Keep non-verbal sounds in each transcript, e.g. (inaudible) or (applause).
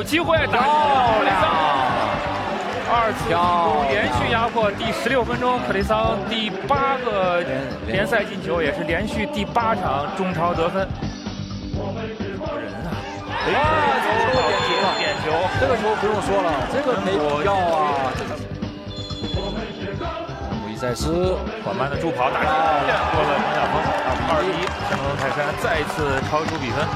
还有机会，漂亮！二次连续压迫，第十六分钟，克雷桑第八个联赛进球，也是连续第八场中超得分。人啊！哇，这个球点球了，点球，这个球不用说了，这个没必要啊。路易塞斯缓慢的助跑，打进，骗过了张晓峰，二比一，山东泰山再次超出比分。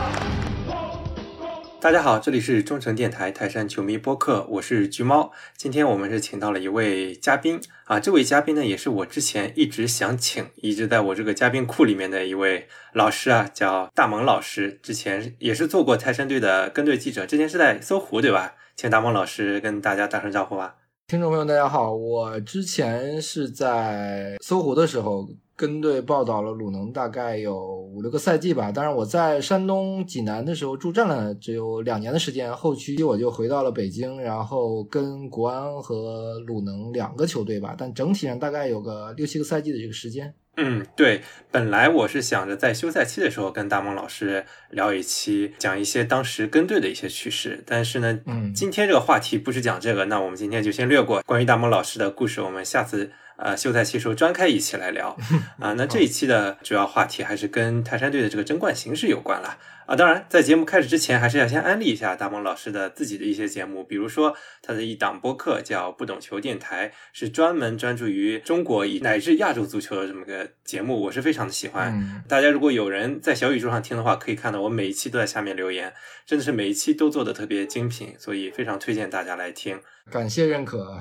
大家好，这里是中诚电台泰山球迷播客，我是橘猫。今天我们是请到了一位嘉宾啊，这位嘉宾呢也是我之前一直想请，一直在我这个嘉宾库里面的一位老师啊，叫大萌老师。之前也是做过泰山队的跟队记者，之前是在搜狐对吧？请大萌老师跟大家打声招呼吧。听众朋友，大家好，我之前是在搜狐的时候。跟队报道了鲁能大概有五六个赛季吧，当然我在山东济南的时候驻战了只有两年的时间，后期我就回到了北京，然后跟国安和鲁能两个球队吧，但整体上大概有个六七个赛季的这个时间。嗯，对，本来我是想着在休赛期的时候跟大梦老师聊一期，讲一些当时跟队的一些趣事，但是呢，嗯，今天这个话题不是讲这个，那我们今天就先略过关于大梦老师的故事，我们下次。呃，休赛期时候专开一期来聊 (laughs) 啊。那这一期的主要话题还是跟泰山队的这个争冠形势有关了啊。当然，在节目开始之前，还是要先安利一下大萌老师的自己的一些节目，比如说他的一档播客叫《不懂球电台》，是专门专注于中国以乃至亚洲足球的这么个节目，我是非常的喜欢。大家如果有人在小宇宙上听的话，可以看到我每一期都在下面留言，真的是每一期都做的特别精品，所以非常推荐大家来听。感谢认可，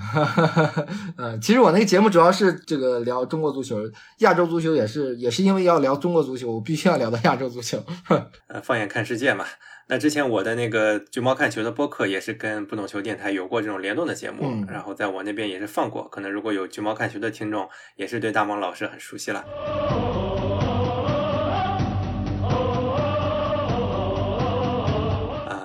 嗯，(laughs) 其实我那个节目主要是这个聊中国足球，亚洲足球也是，也是因为要聊中国足球，我必须要聊到亚洲足球。(laughs) 呃，放眼看世界嘛。那之前我的那个橘猫看球的播客也是跟不懂球电台有过这种联动的节目，然后在我那边也是放过。可能如果有橘猫看球的听众，也是对大萌老师很熟悉了。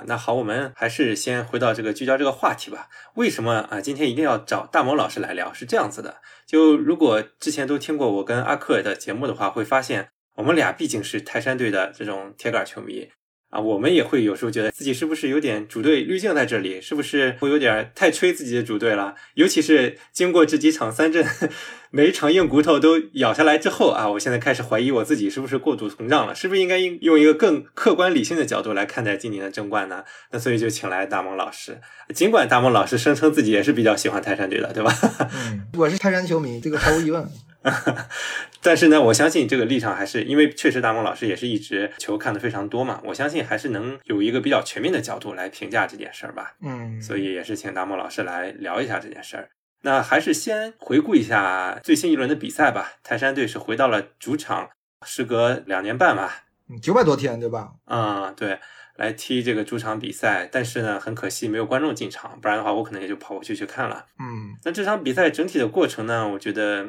那好，我们还是先回到这个聚焦这个话题吧。为什么啊？今天一定要找大萌老师来聊？是这样子的，就如果之前都听过我跟阿克的节目的话，会发现我们俩毕竟是泰山队的这种铁杆球迷。啊，我们也会有时候觉得自己是不是有点主队滤镜在这里，是不是会有点太吹自己的主队了？尤其是经过这几场三阵，每一场硬骨头都咬下来之后啊，我现在开始怀疑我自己是不是过度膨胀了，是不是应该用一个更客观理性的角度来看待今年的争冠呢？那所以就请来大萌老师，尽管大萌老师声称自己也是比较喜欢泰山队的，对吧？(laughs) 嗯，我是泰山球迷，这个毫无疑问。(laughs) 但是呢，我相信这个立场还是因为确实大梦老师也是一直球看的非常多嘛，我相信还是能有一个比较全面的角度来评价这件事儿吧。嗯，所以也是请大梦老师来聊一下这件事儿。那还是先回顾一下最新一轮的比赛吧。泰山队是回到了主场，时隔两年半吧，九百多天对吧？嗯，对，来踢这个主场比赛。但是呢，很可惜没有观众进场，不然的话我可能也就跑过去去看了。嗯，那这场比赛整体的过程呢，我觉得。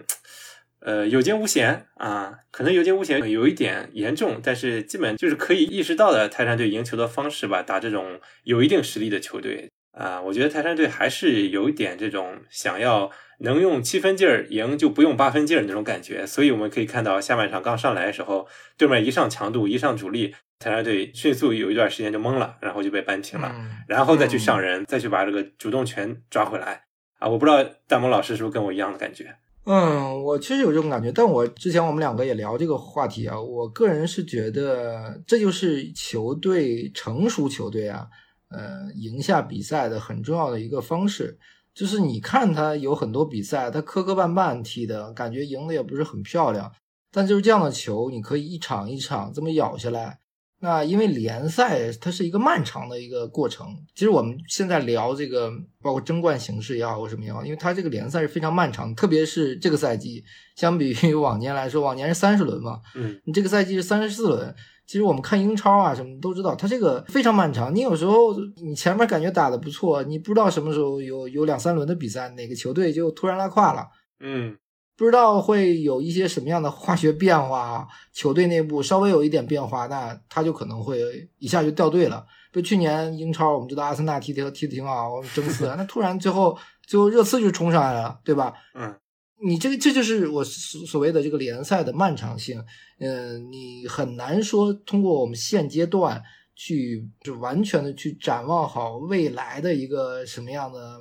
呃，有惊无险啊，可能有惊无险有一点严重，但是基本就是可以意识到的泰山队赢球的方式吧，打这种有一定实力的球队啊，我觉得泰山队还是有一点这种想要能用七分劲儿赢就不用八分劲儿那种感觉，所以我们可以看到下半场刚上来的时候，对面一上强度一上主力，泰山队迅速有一段时间就懵了，然后就被扳平了，然后再去上人，再去把这个主动权抓回来啊，我不知道大萌老师是不是跟我一样的感觉。嗯，我确实有这种感觉，但我之前我们两个也聊这个话题啊，我个人是觉得这就是球队成熟球队啊，呃，赢下比赛的很重要的一个方式，就是你看他有很多比赛，他磕磕绊绊踢的感觉赢的也不是很漂亮，但就是这样的球，你可以一场一场这么咬下来。那因为联赛它是一个漫长的一个过程，其实我们现在聊这个，包括争冠形势也好或什么也好，因为它这个联赛是非常漫长，特别是这个赛季，相比于往年来说，往年是三十轮嘛，嗯，你这个赛季是三十四轮。其实我们看英超啊什么都知道，它这个非常漫长。你有时候你前面感觉打的不错，你不知道什么时候有有两三轮的比赛，哪个球队就突然拉胯了，嗯。不知道会有一些什么样的化学变化啊，球队内部稍微有一点变化，那他就可能会一下就掉队了。就去年英超，我们知道阿森纳踢的踢的挺好，争四，(laughs) 那突然最后最后热刺就冲上来了，对吧？嗯，你这个这就是我所所谓的这个联赛的漫长性。嗯，你很难说通过我们现阶段去就完全的去展望好未来的一个什么样的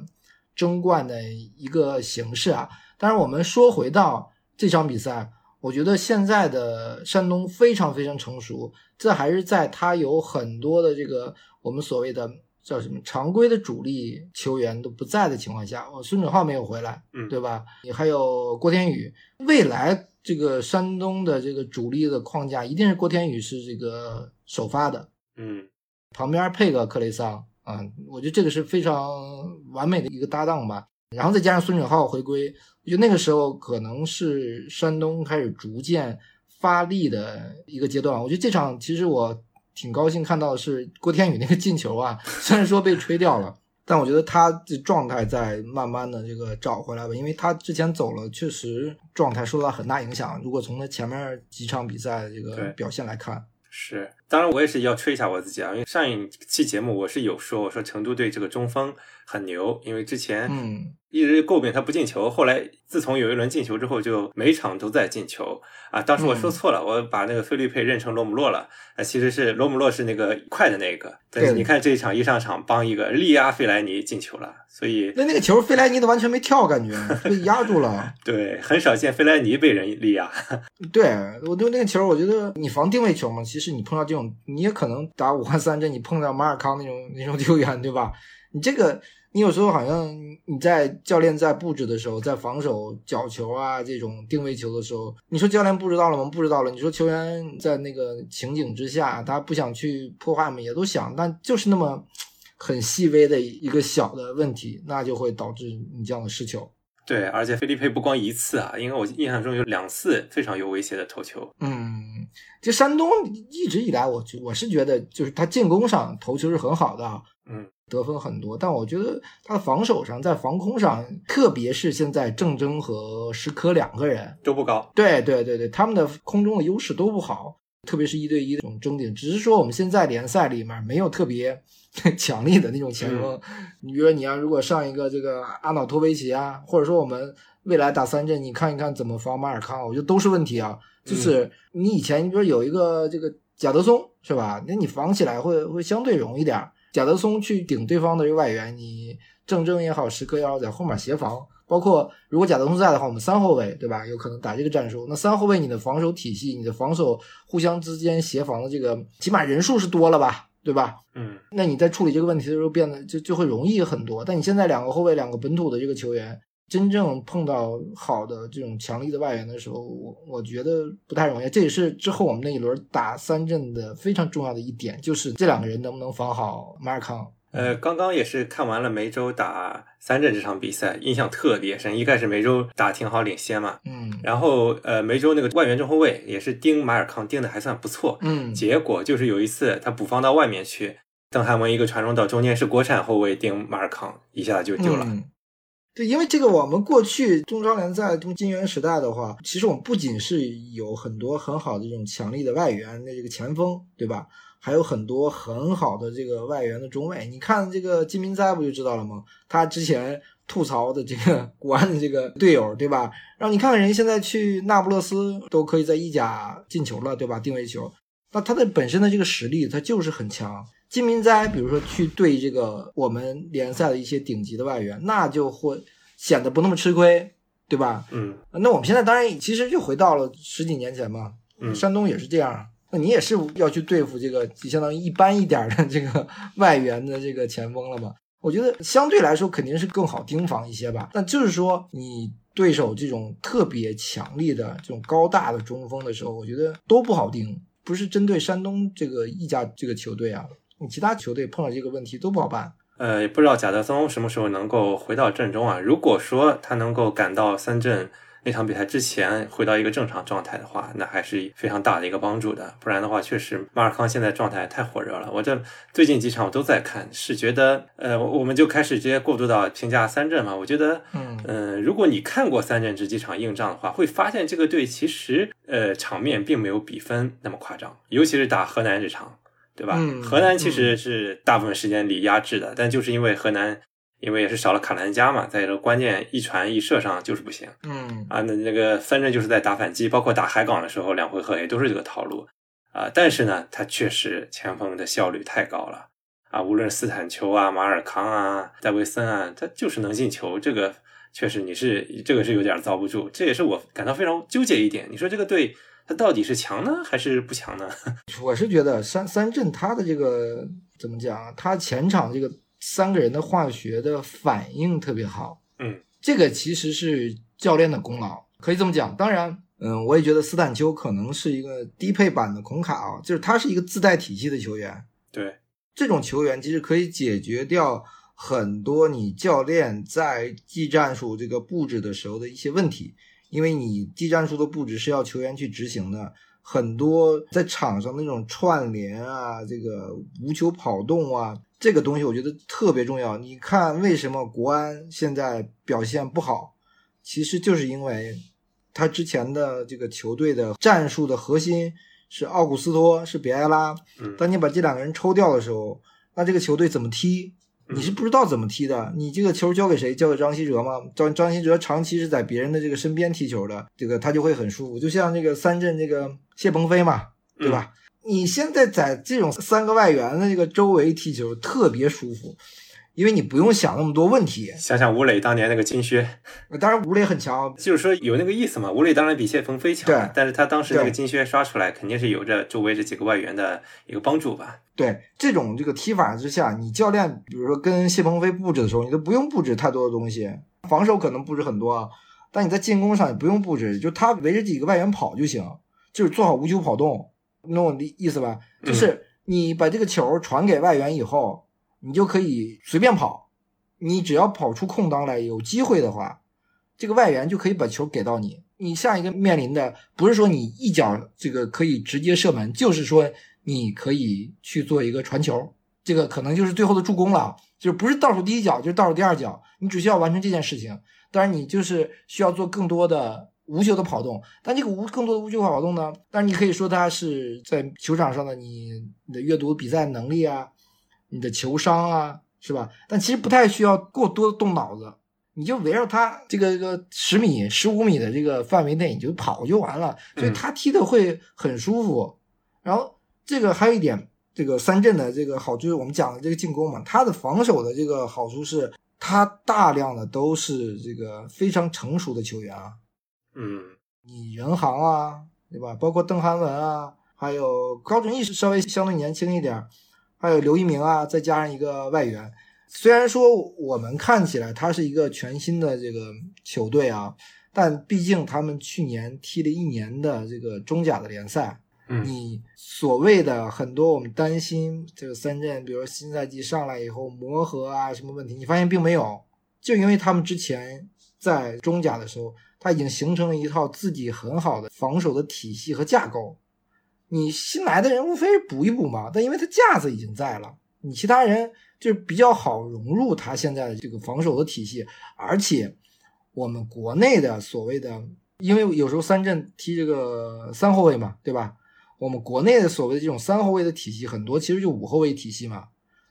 争冠的一个形式啊。当然，我们说回到这场比赛，我觉得现在的山东非常非常成熟，这还是在他有很多的这个我们所谓的叫什么常规的主力球员都不在的情况下，哦，孙准浩没有回来，嗯，对吧？你还有郭天宇，未来。这个山东的这个主力的框架一定是郭天宇是这个首发的，嗯，旁边配个克雷桑啊，我觉得这个是非常完美的一个搭档吧。然后再加上孙准浩回归，我觉得那个时候可能是山东开始逐渐发力的一个阶段。我觉得这场其实我挺高兴看到的是郭天宇那个进球啊，虽然说被吹掉了。但我觉得他的状态在慢慢的这个找回来吧，因为他之前走了，确实状态受到很大影响。如果从他前面几场比赛这个表现来看，是，当然我也是要吹一下我自己啊，因为上一期节目我是有说，我说成都队这个中锋很牛，因为之前嗯。一直诟病他不进球，后来自从有一轮进球之后，就每场都在进球啊！当时我说错了，我把那个菲利佩认成罗姆洛了，啊，其实是罗姆洛是那个快的那个。但是你看这一场一上场帮一个力压费莱尼进球了，所以那那个球费莱尼都完全没跳，感觉 (laughs) 被压住了。对，很少见费莱尼被人力压。(laughs) 对我对那个球，我觉得你防定位球嘛，其实你碰到这种，你也可能打五换三阵，你碰到马尔康那种那种球员，对吧？你这个。你有时候好像你在教练在布置的时候，在防守角球啊这种定位球的时候，你说教练布置到了吗？布置到了。你说球员在那个情景之下，他不想去破坏吗？也都想，但就是那么很细微的一个小的问题，那就会导致你这样的失球。对，而且菲利佩不光一次啊，因为我印象中有两次非常有威胁的头球。嗯，这山东一直以来，我我是觉得就是他进攻上头球是很好的。嗯。得分很多，但我觉得他的防守上，在防空上，特别是现在郑铮和石科两个人都不高。对对对对，他们的空中的优势都不好，特别是一对一的这种争顶。只是说我们现在联赛里面没有特别 (laughs) 强力的那种前锋。你比如说你要如果上一个这个阿瑙托维奇啊，或者说我们未来打三阵，你看一看怎么防马尔康，我觉得都是问题啊。就是你以前你比如说有一个这个贾德松是吧？那你防起来会会相对容易点。贾德松去顶对方的这个外援，你郑铮也好，时刻要在后面协防。包括如果贾德松在的话，我们三后卫对吧？有可能打这个战术。那三后卫你的防守体系，你的防守互相之间协防的这个，起码人数是多了吧，对吧？嗯。那你在处理这个问题的时候，变得就就会容易很多。但你现在两个后卫，两个本土的这个球员。真正碰到好的这种强力的外援的时候，我我觉得不太容易。这也是之后我们那一轮打三阵的非常重要的一点，就是这两个人能不能防好马尔康。呃，刚刚也是看完了梅州打三阵这场比赛，印象特别深。一开始梅州打挺好，领先嘛，嗯，然后呃梅州那个外援中后卫也是盯马尔康盯的还算不错，嗯，结果就是有一次他补防到外面去，邓涵文一个传中到中间是国产后卫盯马尔康，一下就丢了。对，因为这个，我们过去中超联赛中金元时代的话，其实我们不仅是有很多很好的这种强力的外援的这个前锋，对吧？还有很多很好的这个外援的中卫。你看这个金明哉不就知道了吗？他之前吐槽的这个 (laughs) 国安的这个队友，对吧？让你看看人现在去那不勒斯都可以在意甲进球了，对吧？定位球，那他的本身的这个实力，他就是很强。金明哉，比如说去对这个我们联赛的一些顶级的外援，那就会显得不那么吃亏，对吧？嗯，那我们现在当然其实就回到了十几年前嘛，嗯山东也是这样，那你也是要去对付这个相当于一般一点的这个 (laughs) 外援的这个前锋了嘛？我觉得相对来说肯定是更好盯防一些吧。但就是说，你对手这种特别强力的这种高大的中锋的时候，我觉得都不好盯，不是针对山东这个一家这个球队啊。你其他球队碰到这个问题都不好办。呃，也不知道贾德松什么时候能够回到阵中啊？如果说他能够赶到三镇那场比赛之前回到一个正常状态的话，那还是非常大的一个帮助的。不然的话，确实马尔康现在状态太火热了。我这最近几场我都在看，是觉得呃，我们就开始直接过渡到评价三镇嘛。我觉得，嗯嗯，如果你看过三镇这几场硬仗的话，会发现这个队其实呃场面并没有比分那么夸张，尤其是打河南这场。对吧？河南其实是大部分时间里压制的，但就是因为河南，因为也是少了卡兰加嘛，在这个关键一传一射上就是不行。嗯啊，那那个反正就是在打反击，包括打海港的时候，两回合也都是这个套路。啊，但是呢，他确实前锋的效率太高了啊，无论是斯坦丘啊、马尔康啊、戴维森啊，他就是能进球，这个确实你是这个是有点遭不住，这也是我感到非常纠结一点。你说这个队他到底是强呢还是不强呢？(laughs) 我是觉得三三镇他的这个怎么讲，他前场这个三个人的化学的反应特别好，嗯，这个其实是教练的功劳，可以这么讲。当然。嗯，我也觉得斯坦丘可能是一个低配版的孔卡啊，就是他是一个自带体系的球员。对，这种球员其实可以解决掉很多你教练在技战术这个布置的时候的一些问题，因为你技战术的布置是要球员去执行的，很多在场上那种串联啊，这个无球跑动啊，这个东西我觉得特别重要。你看为什么国安现在表现不好，其实就是因为。他之前的这个球队的战术的核心是奥古斯托，是比埃拉。当你把这两个人抽掉的时候，那这个球队怎么踢？你是不知道怎么踢的。你这个球交给谁？交给张稀哲吗？张张稀哲长期是在别人的这个身边踢球的，这个他就会很舒服。就像这个三镇这个谢鹏飞嘛，对吧？你现在在这种三个外援的这个周围踢球，特别舒服。因为你不用想那么多问题，想想吴磊当年那个金靴，当然吴磊很强，就是说有那个意思嘛。吴磊当然比谢鹏飞强，对，但是他当时那个金靴刷出来，肯定是有着周围这几个外援的一个帮助吧。对，这种这个踢法之下，你教练比如说跟谢鹏飞布置的时候，你都不用布置太多的东西，防守可能布置很多，但你在进攻上也不用布置，就他围着几个外援跑就行，就是做好无球跑动，你懂我的意思吧？就是你把这个球传给外援以后。你就可以随便跑，你只要跑出空当来，有机会的话，这个外援就可以把球给到你。你下一个面临的不是说你一脚这个可以直接射门，就是说你可以去做一个传球，这个可能就是最后的助攻了。就是不是倒数第一脚，就是倒数第二脚，你只需要完成这件事情。当然，你就是需要做更多的无球的跑动。但这个无更多的无球跑动呢？当然，你可以说它是在球场上的你你的阅读比赛能力啊。你的球商啊，是吧？但其实不太需要过多的动脑子，你就围绕他这个这个十米、十五米的这个范围内，你就跑就完了。所以他踢的会很舒服。然后这个还有一点，这个三镇的这个好处，我们讲的这个进攻嘛，他的防守的这个好处是，他大量的都是这个非常成熟的球员啊。嗯，你任航啊，对吧？包括邓涵文啊，还有高准翼是稍微相对年轻一点。还有刘一鸣啊，再加上一个外援，虽然说我们看起来他是一个全新的这个球队啊，但毕竟他们去年踢了一年的这个中甲的联赛。嗯，你所谓的很多我们担心这个三镇，比如新赛季上来以后磨合啊什么问题，你发现并没有，就因为他们之前在中甲的时候，他已经形成了一套自己很好的防守的体系和架构。你新来的人无非是补一补嘛，但因为他架子已经在了，你其他人就比较好融入他现在的这个防守的体系。而且我们国内的所谓的，因为有时候三镇踢这个三后卫嘛，对吧？我们国内的所谓的这种三后卫的体系很多，其实就五后卫体系嘛。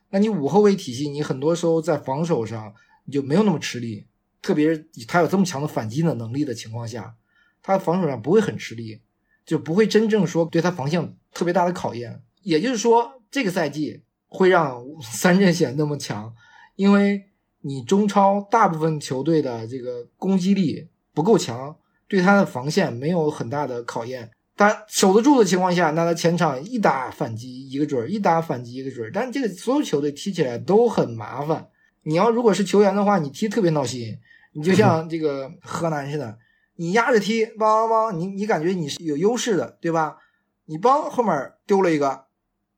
那你五后卫体系，你很多时候在防守上你就没有那么吃力，特别是他有这么强的反击的能力的情况下，他防守上不会很吃力。就不会真正说对他防线特别大的考验，也就是说，这个赛季会让三阵线那么强，因为你中超大部分球队的这个攻击力不够强，对他的防线没有很大的考验，他守得住的情况下，那他前场一打反击一个准儿，一打反击一个准儿，但这个所有球队踢起来都很麻烦。你要如果是球员的话，你踢特别闹心，你就像这个河南似的。你压着踢，梆梆梆，你你感觉你是有优势的，对吧？你帮后面丢了一个，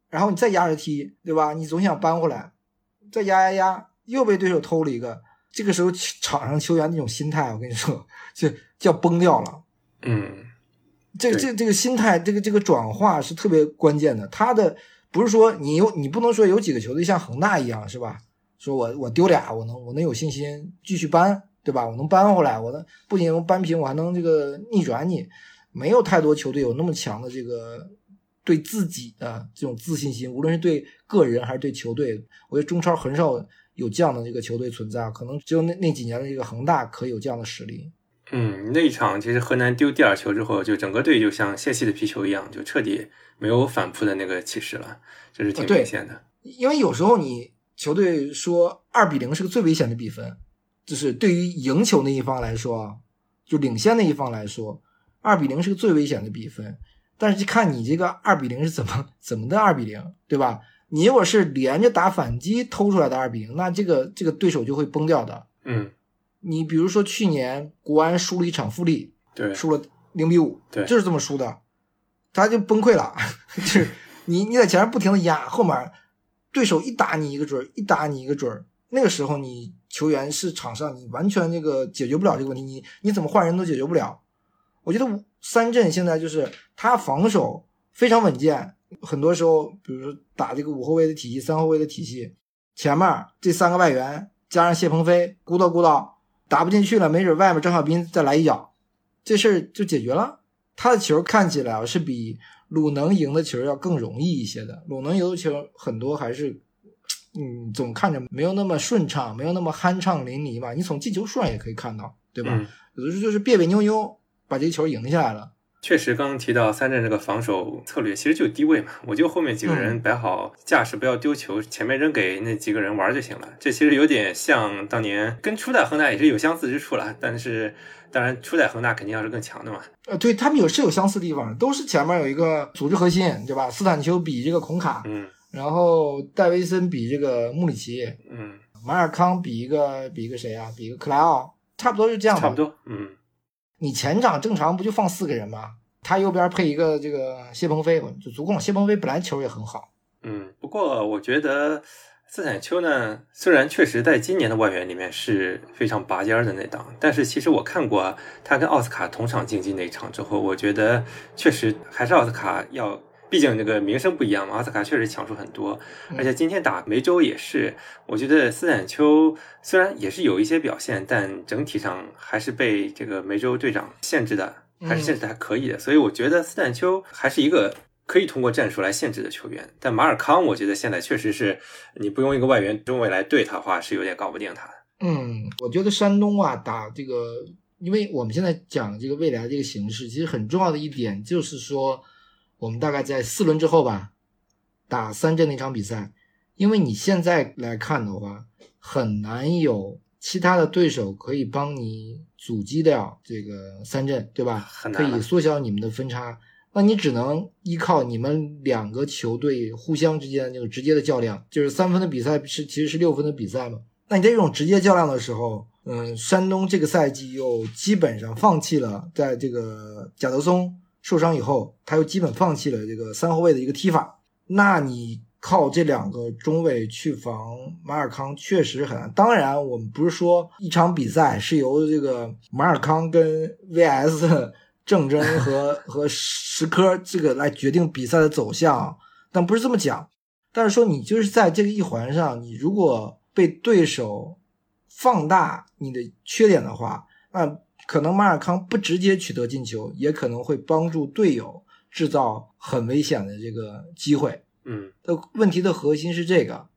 然后你再压着踢，对吧？你总想扳回来，再压压压，又被对手偷了一个。这个时候场上球员那种心态，我跟你说，就叫崩掉了。嗯，这这这个心态，这个这个转化是特别关键的。他的不是说你有，你不能说有几个球队像恒大一样，是吧？说我我丢俩，我能我能有信心继续扳。对吧？我能扳回来，我能不仅能扳平，我还能这个逆转你。没有太多球队有那么强的这个对自己的这种自信心，无论是对个人还是对球队。我觉得中超很少有这样的这个球队存在，可能只有那那几年的这个恒大可以有这样的实力。嗯，那一场其实河南丢第二球之后，就整个队就像泄气的皮球一样，就彻底没有反扑的那个气势了，这是挺明显的。因为有时候你球队说二比零是个最危险的比分，就是对于赢球那一方来说，就领先那一方来说，二比零是个最危险的比分。但是看你这个二比零是怎么怎么的二比零，对吧？你如果是连着打反击偷出来的二比零，那这个这个对手就会崩掉的。嗯。你比如说去年国安输了一场富力，对，输了零比五，对，就是这么输的，他就崩溃了。(laughs) 就是你你在前面不停的压，后面对手一打你一个准一打你一个准那个时候你球员是场上你完全那个解决不了这个问题，你你怎么换人都解决不了。我觉得三镇现在就是他防守非常稳健，很多时候比如说打这个五后卫的体系、三后卫的体系，前面这三个外援加上谢鹏飞，咕叨咕叨。打不进去了，没准外面张小斌再来一脚，这事儿就解决了。他的球看起来是比鲁能赢的球要更容易一些的。鲁能赢的球很多还是，嗯，总看着没有那么顺畅，没有那么酣畅淋漓吧。你从进球数上也可以看到，对吧？有的时候就是别别扭扭把这球赢下来了。确实，刚刚提到三镇这个防守策略，其实就低位嘛，我就后面几个人摆好架势，不要丢球，前面扔给那几个人玩就行了。这其实有点像当年跟初代恒大也是有相似之处了，但是当然初代恒大肯定要是更强的嘛。呃，对他们有是有相似地方，都是前面有一个组织核心，对吧？斯坦丘比这个孔卡，嗯，然后戴维森比这个穆里奇，嗯，马尔康比一个比一个谁啊？比一个克莱奥，差不多就这样吧。差不多，嗯。你前场正常不就放四个人吗？他右边配一个这个谢鹏飞就足够了。谢鹏飞本来球也很好。嗯，不过我觉得斯坦丘呢，虽然确实在今年的外援里面是非常拔尖的那档，但是其实我看过他跟奥斯卡同场竞技那一场之后，我觉得确实还是奥斯卡要，毕竟这个名声不一样嘛。奥斯卡确实强出很多，而且今天打梅州也是，我觉得斯坦丘虽然也是有一些表现，但整体上还是被这个梅州队长限制的。还是限制的还可以的，所以我觉得斯坦丘还是一个可以通过战术来限制的球员。但马尔康，我觉得现在确实是你不用一个外援中卫来对他的话，是有点搞不定他的。嗯，我觉得山东啊打这个，因为我们现在讲这个未来这个形势，其实很重要的一点就是说，我们大概在四轮之后吧，打三镇那场比赛，因为你现在来看的话，很难有其他的对手可以帮你。阻击掉这个三镇，对吧？可以缩小你们的分差。那你只能依靠你们两个球队互相之间的那个直接的较量，就是三分的比赛是其实是六分的比赛嘛。那你在这种直接较量的时候，嗯，山东这个赛季又基本上放弃了，在这个贾德松受伤以后，他又基本放弃了这个三后卫的一个踢法。那你。靠这两个中卫去防马尔康确实很难。当然，我们不是说一场比赛是由这个马尔康跟 VS 郑铮和 (laughs) 和石科这个来决定比赛的走向，但不是这么讲。但是说你就是在这个一环上，你如果被对手放大你的缺点的话，那可能马尔康不直接取得进球，也可能会帮助队友制造很危险的这个机会。嗯，的问题的核心是这个，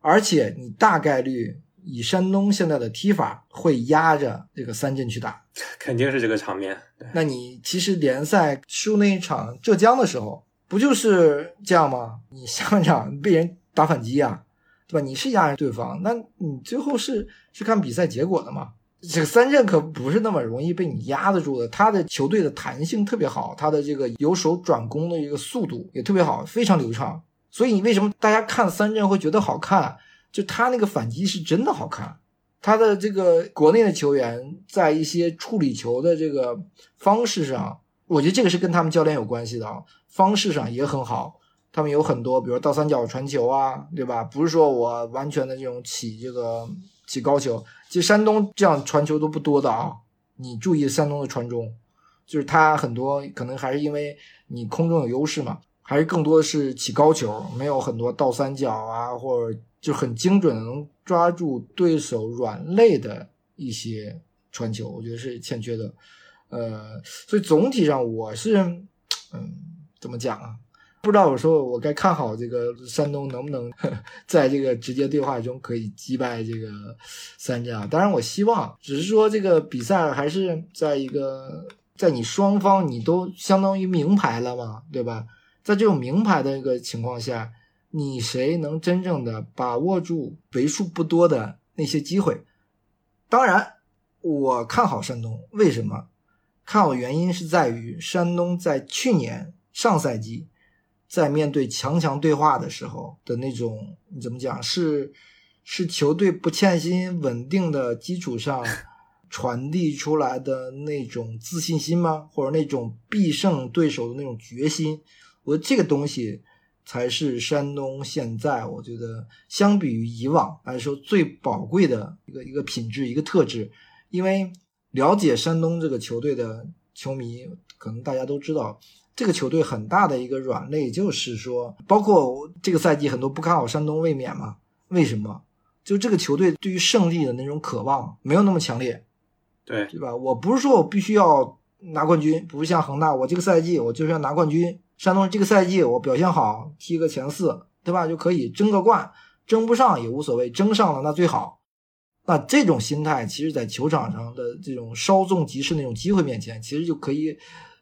而且你大概率以山东现在的踢法会压着这个三镇去打，(laughs) 肯定是这个场面。那你其实联赛输那一场浙江的时候，不就是这样吗？你下半场被人打反击啊，对吧？你是压着对方，那你最后是是看比赛结果的嘛？这个三镇可不是那么容易被你压得住的，他的球队的弹性特别好，他的这个由守转攻的一个速度也特别好，非常流畅。所以你为什么大家看三镇会觉得好看？就他那个反击是真的好看，他的这个国内的球员在一些处理球的这个方式上，我觉得这个是跟他们教练有关系的啊，方式上也很好。他们有很多，比如倒三角传球啊，对吧？不是说我完全的这种起这个起高球，其实山东这样传球都不多的啊。你注意山东的传中，就是他很多可能还是因为你空中有优势嘛。还是更多的是起高球，没有很多倒三角啊，或者就很精准的能抓住对手软肋的一些传球，我觉得是欠缺的。呃，所以总体上我是，嗯，怎么讲啊？不知道我说我该看好这个山东能不能 (laughs) 在这个直接对话中可以击败这个三镇啊？当然我希望，只是说这个比赛还是在一个在你双方你都相当于名牌了嘛，对吧？在这种名牌的一个情况下，你谁能真正的把握住为数不多的那些机会？当然，我看好山东，为什么？看好原因是在于山东在去年上赛季。在面对强强对话的时候的那种，你怎么讲？是是球队不欠薪、稳定的基础上 (laughs) 传递出来的那种自信心吗？或者那种必胜对手的那种决心？我觉得这个东西才是山东现在我觉得相比于以往来说最宝贵的一个一个品质、一个特质。因为了解山东这个球队的球迷，可能大家都知道。这个球队很大的一个软肋就是说，包括这个赛季很多不看好山东卫冕嘛？为什么？就这个球队对于胜利的那种渴望没有那么强烈，对对吧？我不是说我必须要拿冠军，不是像恒大，我这个赛季我就是要拿冠军。山东这个赛季我表现好，踢个前四，对吧？就可以争个冠，争不上也无所谓，争上了那最好。那这种心态，其实在球场上的这种稍纵即逝那种机会面前，其实就可以。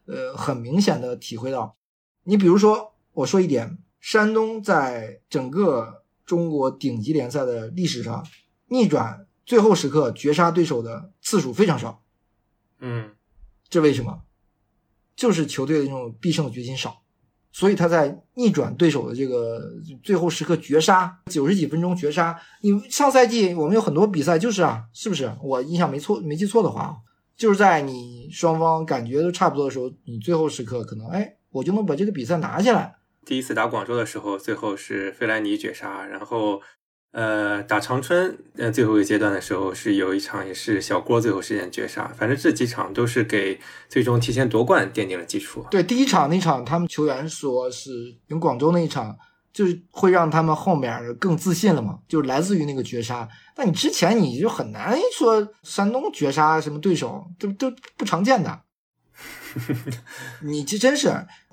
呃，很明显的体会到，你比如说，我说一点，山东在整个中国顶级联赛的历史上，逆转最后时刻绝杀对手的次数非常少。嗯，这为什么？就是球队的那种必胜的决心少，所以他在逆转对手的这个最后时刻绝杀，九十几分钟绝杀。你上赛季我们有很多比赛就是啊，是不是？我印象没错，没记错的话。就是在你双方感觉都差不多的时候，你最后时刻可能哎，我就能把这个比赛拿下来。第一次打广州的时候，最后是费莱尼绝杀，然后呃打长春呃最后一个阶段的时候是有一场也是小郭最后时间绝杀，反正这几场都是给最终提前夺冠奠定了基础。对，第一场那场他们球员说是赢广州那一场。就是会让他们后面更自信了嘛？就是来自于那个绝杀。那你之前你就很难说山东绝杀什么对手，都都不常见的。你这真是，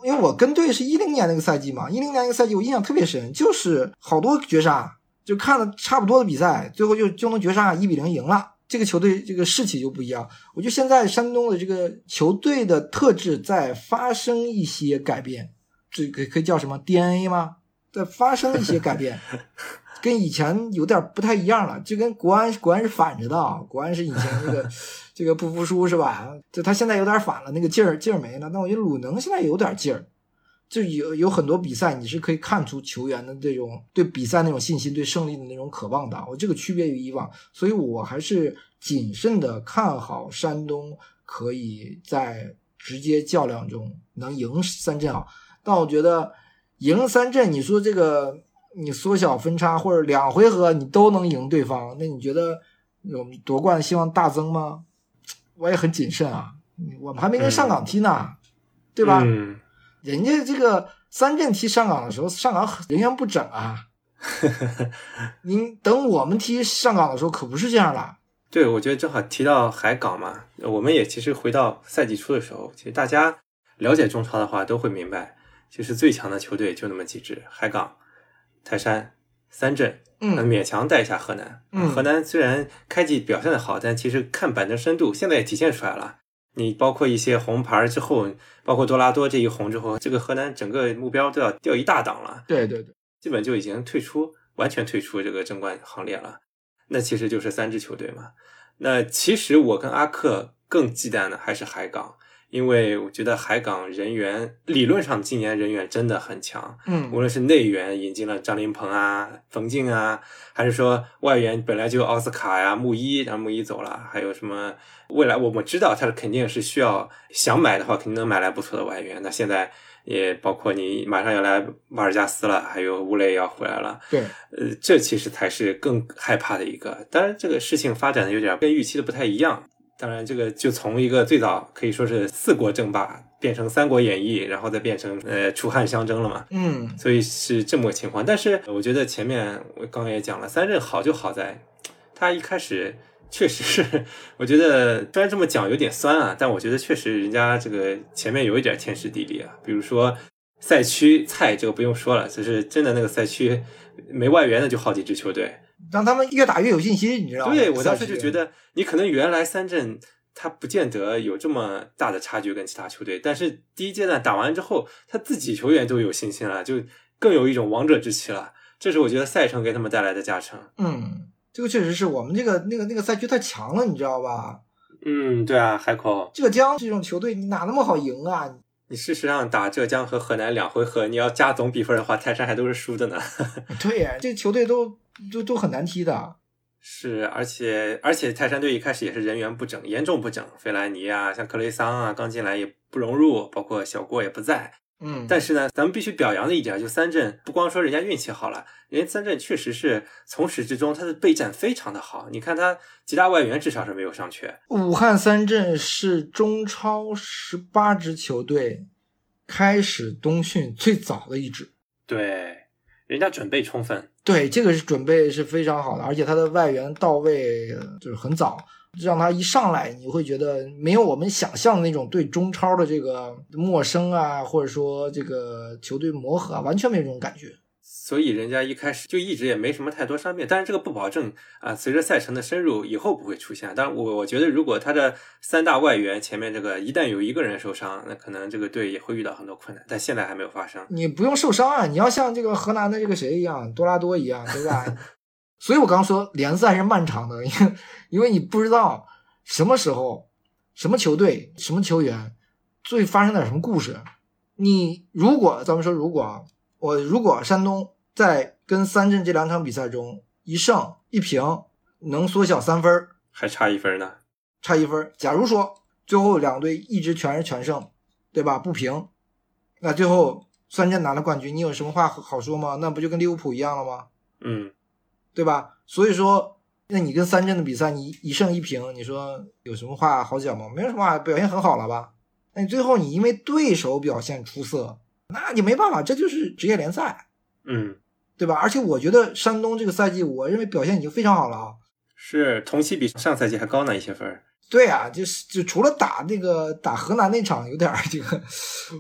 因为我跟队是一零年那个赛季嘛，一零年那个赛季我印象特别深，就是好多绝杀，就看了差不多的比赛，最后就就能绝杀一比零赢了。这个球队这个士气就不一样。我觉得现在山东的这个球队的特质在发生一些改变，这可可以叫什么 DNA 吗？在发生一些改变，(laughs) 跟以前有点不太一样了，就跟国安国安是反着的啊，国安是以前那个 (laughs) 这个不服输是吧？就他现在有点反了，那个劲儿劲儿没了。但我觉得鲁能现在有点劲儿，就有有很多比赛你是可以看出球员的这种对比赛那种信心、对胜利的那种渴望的。我这个区别于以往，所以我还是谨慎的看好山东可以在直接较量中能赢三镇啊，但我觉得。赢三阵，你说这个你缩小分差或者两回合你都能赢对方，那你觉得我们夺冠希望大增吗？我也很谨慎啊，我们还没跟上港踢呢，对吧？人家这个三阵踢上港的时候，上港人员不整啊。(laughs) 您等我们踢上港的时候可不是这样了。对，我觉得正好提到海港嘛，我们也其实回到赛季初的时候，其实大家了解中超的话都会明白。其实最强的球队就那么几支：海港、泰山、三镇，嗯，勉强带一下河南。嗯，河南虽然开季表现的好，但其实看板凳深度，现在也体现出来了。你包括一些红牌之后，包括多拉多这一红之后，这个河南整个目标都要掉一大档了。对对对，基本就已经退出，完全退出这个争冠行列了。那其实就是三支球队嘛。那其实我跟阿克更忌惮的还是海港。因为我觉得海港人员理论上今年人员真的很强，嗯，无论是内援引进了张琳芃啊、冯静啊，还是说外援本来就奥斯卡呀、穆一，然后穆一走了，还有什么未来我们知道他肯定是需要想买的话，肯定能买来不错的外援。那现在也包括你马上要来马尔加斯了，还有乌雷要回来了，对，呃，这其实才是更害怕的一个。当然，这个事情发展的有点跟预期的不太一样。当然，这个就从一个最早可以说是四国争霸，变成三国演义，然后再变成呃楚汉相争了嘛。嗯，所以是这么个情况。但是我觉得前面我刚刚也讲了，三镇好就好在，他一开始确实是，我觉得虽然这么讲有点酸啊，但我觉得确实人家这个前面有一点天时地利啊。比如说赛区菜这个不用说了，就是真的那个赛区没外援的就好几支球队，让他们越打越有信心，你知道吗？对我当时就觉得，你可能原来三镇他不见得有这么大的差距跟其他球队，但是第一阶段打完之后，他自己球员都有信心了，就更有一种王者之气了。这是我觉得赛程给他们带来的加成。嗯，这个确实是我们这个那个那个赛区太强了，你知道吧？嗯，对啊，海口、浙江这种球队，你哪那么好赢啊？你事实上打浙江和河南两回合，你要加总比分的话，泰山还都是输的呢。(laughs) 对呀，这球队都都都很难踢的。是，而且而且泰山队一开始也是人员不整，严重不整。费莱尼啊，像克雷桑啊，刚进来也不融入，包括小郭也不在。嗯，但是呢，咱们必须表扬的一点，就三镇不光说人家运气好了，人家三镇确实是从始至终他的备战非常的好。你看他几大外援至少是没有上缺。武汉三镇是中超十八支球队开始冬训最早的一支。对，人家准备充分。对，这个是准备是非常好的，而且他的外援到位就是很早，让他一上来你会觉得没有我们想象的那种对中超的这个陌生啊，或者说这个球队磨合啊，完全没有这种感觉。所以人家一开始就一直也没什么太多伤病，但是这个不保证啊，随着赛程的深入，以后不会出现。但，我我觉得如果他的三大外援前面这个一旦有一个人受伤，那可能这个队也会遇到很多困难。但现在还没有发生。你不用受伤啊，你要像这个河南的这个谁一样，多拉多一样，对吧？(laughs) 所以我刚说联赛是漫长的，(laughs) 因为因为你不知道什么时候、什么球队、什么球员最发生点什么故事。你如果咱们说如果，我如果山东。在跟三镇这两场比赛中，一胜一平能缩小三分，还差一分呢，差一分。假如说最后两队一直全是全胜，对吧？不平，那最后三镇拿了冠军，你有什么话好说吗？那不就跟利物浦一样了吗？嗯，对吧？所以说，那你跟三镇的比赛，你一胜一平，你说有什么话好讲吗？没有什么话，表现很好了吧？那你最后你因为对手表现出色，那你没办法，这就是职业联赛。嗯。对吧？而且我觉得山东这个赛季，我认为表现已经非常好了啊。是同期比上赛季还高呢一些分。对啊，就是就除了打那个打河南那场有点这个，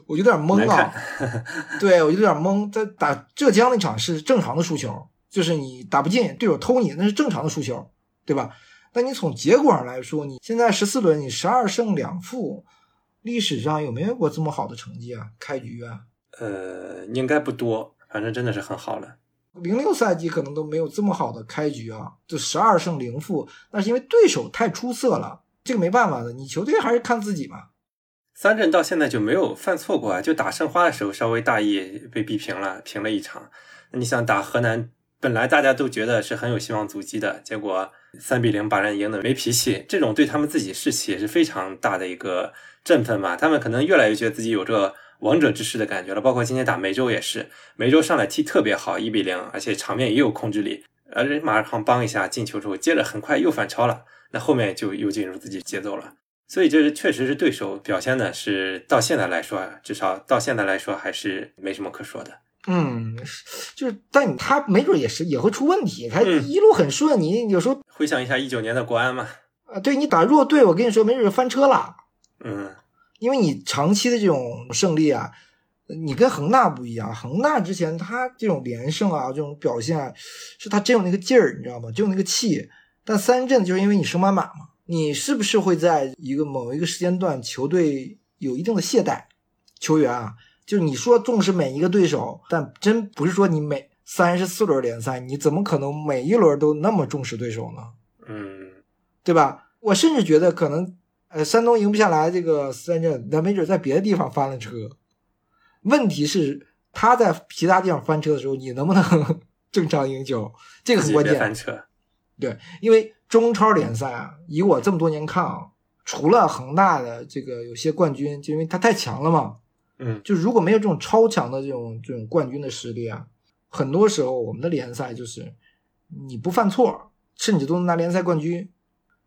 我有点懵啊。(laughs) 对我有点懵。在打浙江那场是正常的输球，就是你打不进，队友偷你，那是正常的输球，对吧？但你从结果上来说，你现在十四轮你十二胜两负，历史上有没有过这么好的成绩啊？开局啊？呃，应该不多，反正真的是很好了。零六赛季可能都没有这么好的开局啊，就十二胜零负，那是因为对手太出色了，这个没办法的，你球队还是看自己嘛。三镇到现在就没有犯错过啊，就打申花的时候稍微大意被逼平了，平了一场。你想打河南，本来大家都觉得是很有希望阻击的，结果三比零把人赢的没脾气，这种对他们自己士气也是非常大的一个振奋嘛。他们可能越来越觉得自己有这。王者之势的感觉了，包括今天打梅州也是，梅州上来踢特别好，一比零，而且场面也有控制力，而且马上帮一下进球之后，接着很快又反超了，那后面就又进入自己节奏了，所以这是确实是对手表现的是到现在来说，至少到现在来说还是没什么可说的。嗯，就是但他没准也是也会出问题，他一路很顺，你有时候回想一下一九年的国安嘛，啊，对你打弱队，我跟你说没准翻车了。嗯。因为你长期的这种胜利啊，你跟恒大不一样。恒大之前他这种连胜啊，这种表现，啊是他真有那个劲儿，你知道吗？真有那个气。但三镇就是因为你升班马嘛，你是不是会在一个某一个时间段，球队有一定的懈怠？球员啊，就是你说重视每一个对手，但真不是说你每三十四轮联赛，你怎么可能每一轮都那么重视对手呢？嗯，对吧？我甚至觉得可能。呃，山东赢不下来这个三镇，那没准在别的地方翻了车。问题是他在其他地方翻车的时候，你能不能 (laughs) 正常赢球？这个很关键。翻车。对，因为中超联赛啊，以我这么多年看啊，除了恒大的这个有些冠军，就因为他太强了嘛。嗯。就如果没有这种超强的这种这种冠军的实力啊，很多时候我们的联赛就是你不犯错，甚至都能拿联赛冠军。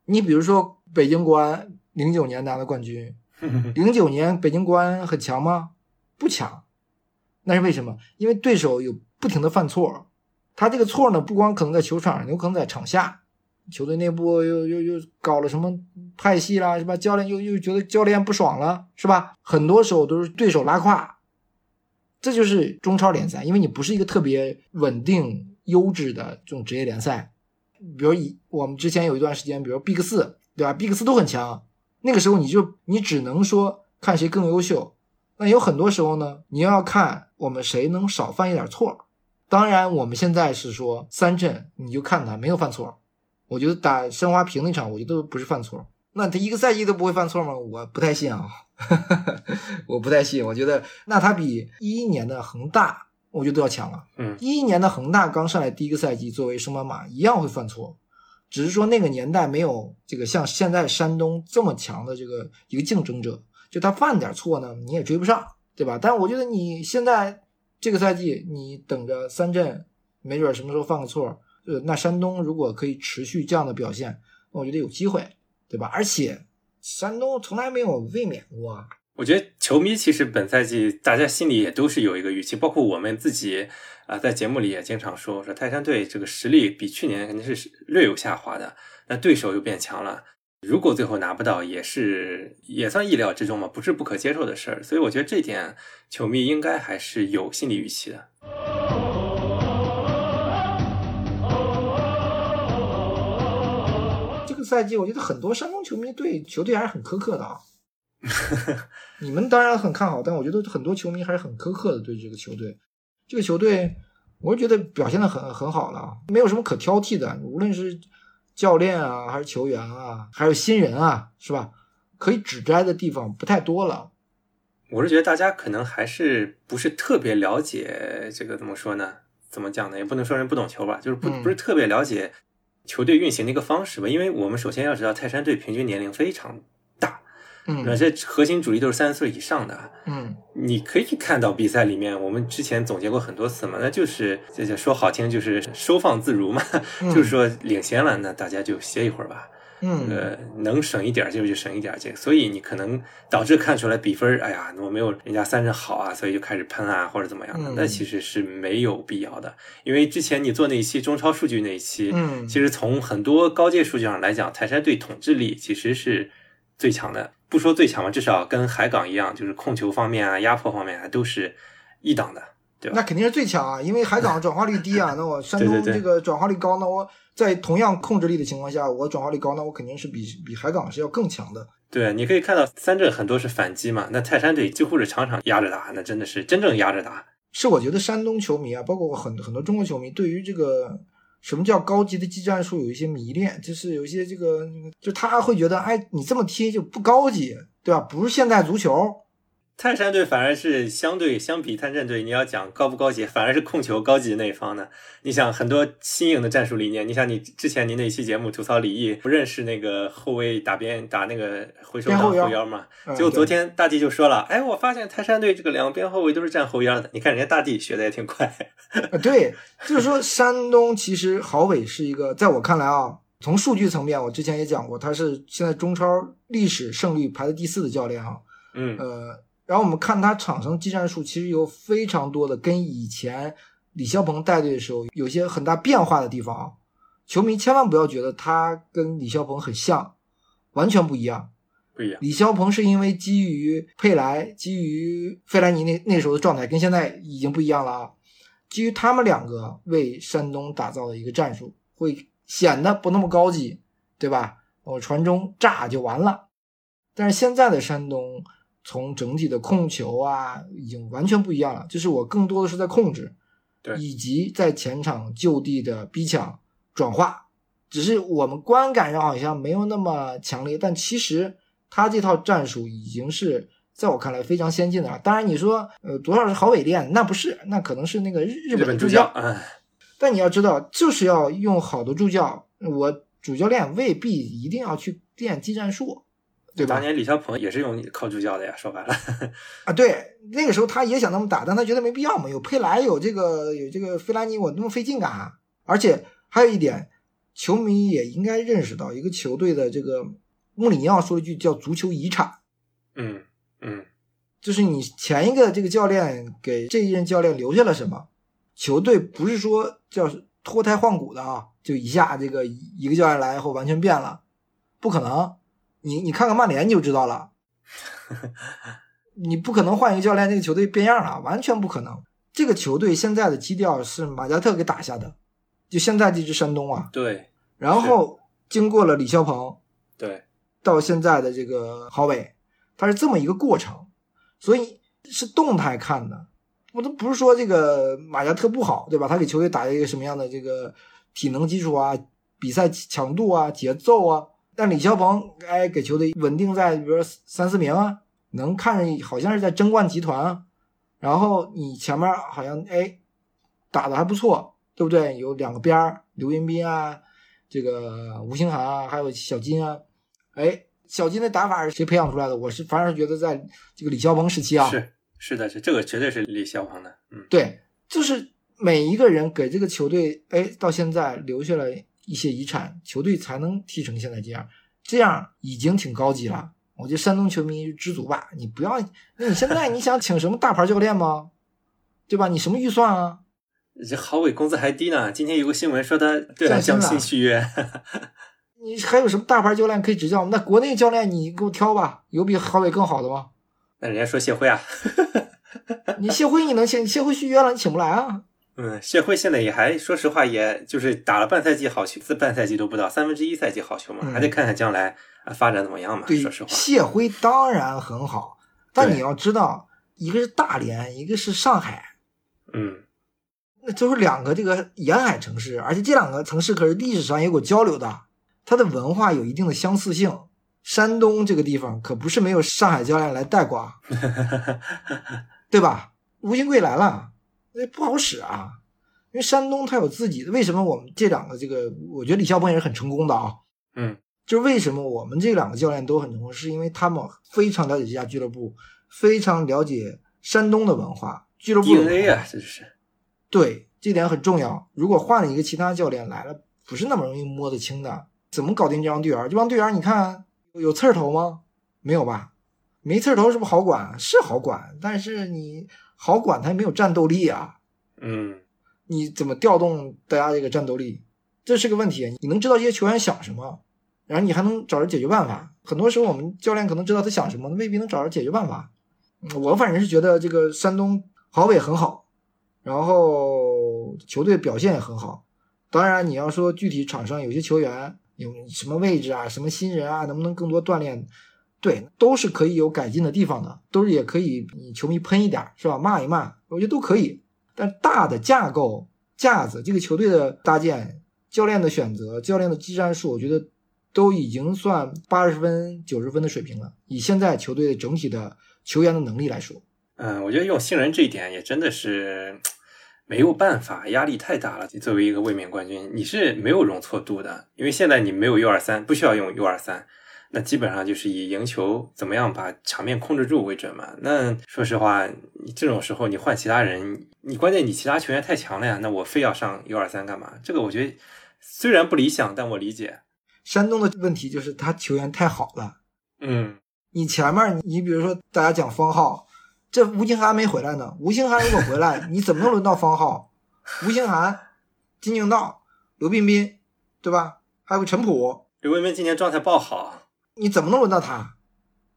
你比如说北京国安。零九年拿的冠军，(laughs) 零九年北京国安很强吗？不强，那是为什么？因为对手有不停的犯错，他这个错呢，不光可能在球场上，有可能在场下，球队内部又又又搞了什么派系啦，是吧？教练又又觉得教练不爽了，是吧？很多时候都是对手拉胯，这就是中超联赛，因为你不是一个特别稳定、优质的这种职业联赛。比如以我们之前有一段时间，比如 Big 四，对吧？Big 四都很强，那个时候你就你只能说看谁更优秀。那有很多时候呢，你要看我们谁能少犯一点错。当然，我们现在是说三镇，你就看他没有犯错。我觉得打申花平那场，我觉得不是犯错。那他一个赛季都不会犯错吗？我不太信啊，(laughs) 我不太信。我觉得那他比一一年的恒大，我觉得都要强了。嗯，一一年的恒大刚上来第一个赛季，作为升班马一样会犯错，只是说那个年代没有这个像现在山东这么强的这个一个竞争者，就他犯点错呢，你也追不上，对吧？但我觉得你现在这个赛季，你等着三镇，没准什么时候犯个错，呃，那山东如果可以持续这样的表现，那我觉得有机会。对吧？而且山东从来没有卫冕过。我觉得球迷其实本赛季大家心里也都是有一个预期，包括我们自己啊，在节目里也经常说说泰山队这个实力比去年肯定是略有下滑的，那对手又变强了。如果最后拿不到，也是也算意料之中嘛，不是不可接受的事儿。所以我觉得这点球迷应该还是有心理预期的。这个赛季我觉得很多山东球迷对球队还是很苛刻的啊。(laughs) 你们当然很看好，但我觉得很多球迷还是很苛刻的对这个球队。这个球队，我是觉得表现的很很好了，没有什么可挑剔的。无论是教练啊，还是球员啊，还有新人啊，是吧？可以指摘的地方不太多了。我是觉得大家可能还是不是特别了解这个怎么说呢？怎么讲呢？也不能说人不懂球吧，就是不不是特别了解。球队运行的一个方式吧，因为我们首先要知道泰山队平均年龄非常大，嗯，而且核心主力都是三十岁以上的，嗯，你可以看到比赛里面，我们之前总结过很多次嘛，那就是这就说好听就是收放自如嘛，(laughs) 就是说领先了，那大家就歇一会儿吧。嗯，呃，能省一点劲就省一点劲，所以你可能导致看出来比分，哎呀，我没有人家三人好啊，所以就开始喷啊或者怎么样的，那其实是没有必要的。因为之前你做那一期中超数据那一期，嗯，其实从很多高阶数据上来讲，泰山队统治力其实是最强的，不说最强吧，至少跟海港一样，就是控球方面啊、压迫方面啊都是一档的，对吧？那肯定是最强啊，因为海港转化率低啊，(laughs) 那我山东这个转化率高，那我。在同样控制力的情况下，我转化率高，那我肯定是比比海港是要更强的。对，你可以看到三镇很多是反击嘛，那泰山队几乎是场场压着打，那真的是真正压着打。是我觉得山东球迷啊，包括很很多中国球迷，对于这个什么叫高级的技战术有一些迷恋，就是有一些这个，就他会觉得，哎，你这么踢就不高级，对吧？不是现代足球。泰山队反而是相对相比泰山队，你要讲高不高级，反而是控球高级那一方呢。你想很多新颖的战术理念，你想你之前您那期节目吐槽李毅不认识那个后卫打边打那个回收当后腰嘛？结果昨天大帝就说了，哎，我发现泰山队这个两边后卫都是站后腰的。你看人家大帝学的也挺快。(laughs) 对，就是说山东其实郝伟是一个，在我看来啊，从数据层面，我之前也讲过，他是现在中超历史胜率排在第四的教练啊。嗯，呃。然后我们看他场上技战术，其实有非常多的跟以前李霄鹏带队的时候有些很大变化的地方啊。球迷千万不要觉得他跟李霄鹏很像，完全不一样。不一样。李霄鹏是因为基于佩莱、基于费莱尼那那时候的状态，跟现在已经不一样了啊。基于他们两个为山东打造的一个战术，会显得不那么高级，对吧？我传中炸就完了。但是现在的山东。从整体的控球啊，已经完全不一样了。就是我更多的是在控制，对，以及在前场就地的逼抢转化。只是我们观感上好像没有那么强烈，但其实他这套战术已经是在我看来非常先进的了。当然，你说呃多少是好伪练，那不是，那可能是那个日本助教。但你要知道，就是要用好的助教。我主教练未必一定要去练技战术。对吧？当年李霄鹏也是用靠助教的呀，说白了 (laughs) 啊，对，那个时候他也想那么打，但他觉得没必要嘛，有佩莱，有这个有这个费兰尼，我那么费劲干啥？而且还有一点，球迷也应该认识到，一个球队的这个穆里尼奥说了一句叫“足球遗产”，嗯嗯，就是你前一个这个教练给这一任教练留下了什么？球队不是说叫脱胎换骨的啊，就一下这个一个教练来以后完全变了，不可能。你你看看曼联你就知道了，你不可能换一个教练，这个球队变样了，完全不可能。这个球队现在的基调是马加特给打下的，就现在这支山东啊，对，然后经过了李霄鹏，对，到现在的这个郝伟，他是这么一个过程，所以是动态看的。我都不是说这个马加特不好，对吧？他给球队打一个什么样的这个体能基础啊、比赛强度啊、节奏啊？但李霄鹏哎，给球队稳定在比如说三四名啊，能看着好像是在争冠集团啊。然后你前面好像哎打的还不错，对不对？有两个边儿，刘云斌啊，这个吴兴涵啊，还有小金啊。哎，小金的打法是谁培养出来的？我是反而觉得在这个李霄鹏时期啊，是是的，是这个绝对是李霄鹏的。嗯，对，就是每一个人给这个球队哎到现在留下了一些遗产，球队才能踢成现在这样，这样已经挺高级了。我觉得山东球迷知足吧，你不要，那你现在你想请什么大牌教练吗？对吧？你什么预算啊？这郝伟工资还低呢。今天有个新闻说他对了降薪续约。你还有什么大牌教练可以指教吗？那国内教练你给我挑吧，有比郝伟更好的吗？那人家说谢辉啊。(laughs) 你谢辉你能请？谢辉续约了，你请不来啊？嗯，谢辉现在也还说实话，也就是打了半赛季好球，这半赛季都不到，三分之一赛季好球嘛，还得看看将来啊。发展怎么样嘛？说实话，谢辉当然很好，但你要知道，一个是大连，一个是上海，嗯，那都是两个这个沿海城市，而且这两个城市可是历史上有过交流的，它的文化有一定的相似性。山东这个地方可不是没有上海教练来带过，(laughs) 对吧？吴金贵来了，那不好使啊，因为山东它有自己的。为什么我们这两个这个，我觉得李霄鹏也是很成功的啊，嗯。就是为什么我们这两个教练都很成功，是因为他们非常了解这家俱乐部，非常了解山东的文化，俱乐部 DNA 啊，这是对这点很重要。如果换了一个其他教练来了，不是那么容易摸得清的。怎么搞定这帮队员？这帮队员你看有刺儿头吗？没有吧？没刺儿头是不是好管？是好管，但是你好管他没有战斗力啊。嗯，你怎么调动大家这个战斗力？这是个问题。你能知道这些球员想什么？然后你还能找着解决办法。很多时候我们教练可能知道他想什么，未必能找着解决办法。我反正是觉得这个山东郝伟很好，然后球队表现也很好。当然你要说具体场上有些球员有什么位置啊、什么新人啊，能不能更多锻炼？对，都是可以有改进的地方的，都是也可以你球迷喷一点是吧？骂一骂，我觉得都可以。但大的架构架子，这个球队的搭建、教练的选择、教练的技战术，我觉得。都已经算八十分、九十分的水平了。以现在球队的整体的球员的能力来说，嗯，我觉得用新人这一点也真的是没有办法，压力太大了。作为一个卫冕冠军，你是没有容错度的，因为现在你没有 U 二三，不需要用 U 二三，那基本上就是以赢球怎么样把场面控制住为准嘛。那说实话，你这种时候你换其他人，你关键你其他球员太强了呀，那我非要上 U 二三干嘛？这个我觉得虽然不理想，但我理解。山东的问题就是他球员太好了，嗯，你前面你比如说大家讲方浩，这吴兴涵没回来呢，吴兴涵如果回来，(laughs) 你怎么能轮到方浩？吴兴涵、金敬道、刘彬彬，对吧？还有陈普，刘彬彬今年状态爆好，你怎么能轮到他？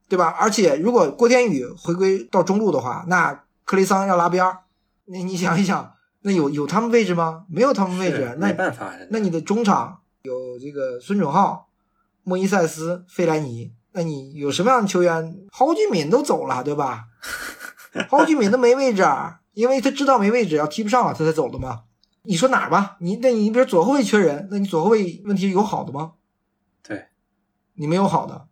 对吧？而且如果郭天宇回归到中路的话，那克雷桑要拉边儿，那你想一想，那有有他们位置吗？没有他们位置，那没办法，那你的中场。有这个孙准浩、莫伊塞斯、费莱尼，那你有什么样的球员？蒿俊闵都走了，对吧？(laughs) 蒿俊闵都没位置，因为他知道没位置，要踢不上了，他才走的嘛。你说哪儿吧？你那你比如左后卫缺人，那你左后卫问题有好的吗？对，你没有好的。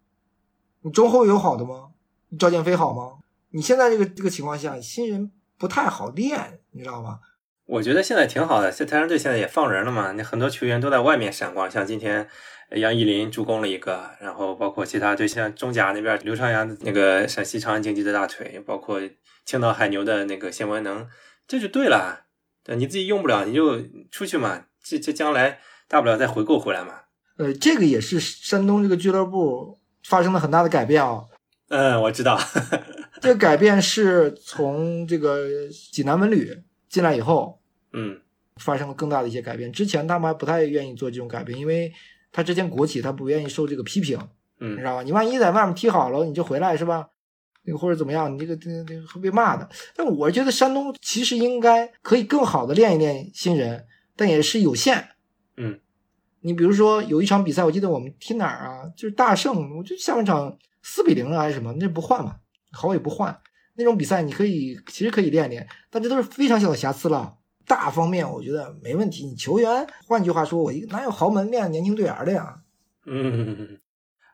你中后有好的吗？赵建飞好吗？你现在这个这个情况下，新人不太好练，你知道吧？我觉得现在挺好的，这泰山队现在也放人了嘛，那很多球员都在外面闪光，像今天杨毅林助攻了一个，然后包括其他队，像中甲那边刘朝阳那个陕西长安竞技的大腿，包括青岛海牛的那个谢文能，这就对了。对，你自己用不了你就出去嘛，这这将来大不了再回购回来嘛。呃，这个也是山东这个俱乐部发生了很大的改变啊。嗯，我知道，这个改变是从这个济南文旅进来以后。嗯，发生了更大的一些改变。之前他们还不太愿意做这种改变，因为他之前国企，他不愿意受这个批评，嗯，你知道吧？你万一在外面踢好了，你就回来是吧？或者怎么样，你这个这个这个会被骂的。但我觉得山东其实应该可以更好的练一练新人，但也是有限。嗯，你比如说有一场比赛，我记得我们踢哪儿啊？就是大胜，我就下半场四比零了还是什么，那不换嘛，好也不换。那种比赛你可以其实可以练练，但这都是非常小的瑕疵了。大方面我觉得没问题。你球员，换句话说，我一个哪有豪门练年轻队员的呀？嗯。(laughs)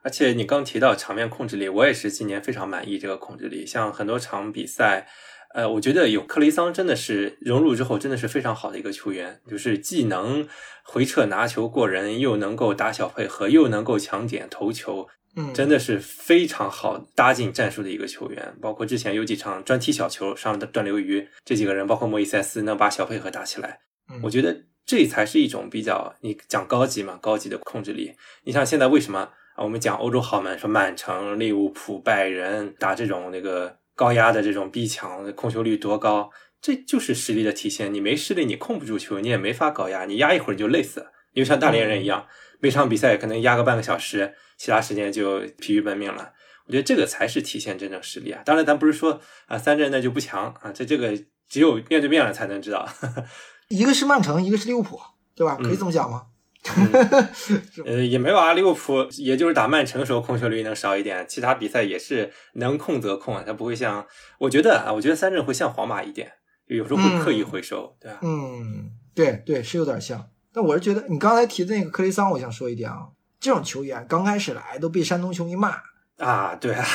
而且你刚提到场面控制力，我也是今年非常满意这个控制力。像很多场比赛，呃，我觉得有克雷桑真的是融入之后，真的是非常好的一个球员，就是既能回撤拿球过人，又能够打小配合，又能够抢点投球，嗯，真的是非常好搭进战术的一个球员。包括之前有几场专踢小球，上的段流鱼这几个人，包括莫伊塞斯能把小配合打起来，我觉得这才是一种比较你讲高级嘛，高级的控制力。你像现在为什么？啊，我们讲欧洲豪门，说曼城、利物浦、拜仁打这种那个高压的这种逼抢，控球率多高，这就是实力的体现。你没实力，你控不住球，你也没法高压，你压一会儿你就累死了。因为像大连人一样，每场比赛可能压个半个小时，其他时间就疲于奔命了。我觉得这个才是体现真正实力啊。当然，咱不是说啊三镇那就不强啊，这这个只有面对面了才能知道。(laughs) 一个是曼城，一个是利物浦，对吧？可以这么讲吗？(laughs) 呃，也没有啊，利物浦也就是打曼城的时候控球率能少一点，其他比赛也是能控则控啊，他不会像我觉得啊，我觉得三镇会像皇马一点，有时候会刻意回收，对吧？嗯，对对，是有点像。但我是觉得你刚才提的那个克雷桑，我想说一点啊，这种球员刚开始来都被山东球迷骂啊，对啊，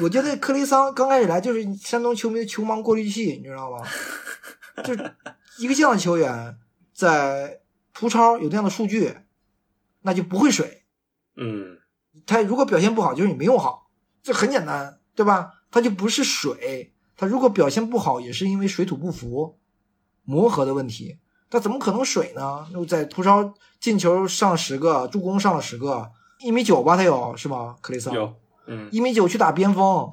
我觉得克雷桑刚开始来就是山东球迷的球盲过滤器，你知道吗？就是 (laughs) 一个这样的球员在。葡超有这样的数据，那就不会水。嗯，他如果表现不好，就是你没用好，这很简单，对吧？他就不是水。他如果表现不好，也是因为水土不服、磨合的问题。他怎么可能水呢？又在图超进球上十个，助攻上了十个，一米九吧，他有是吗？克雷斯有，嗯，一米九去打边锋，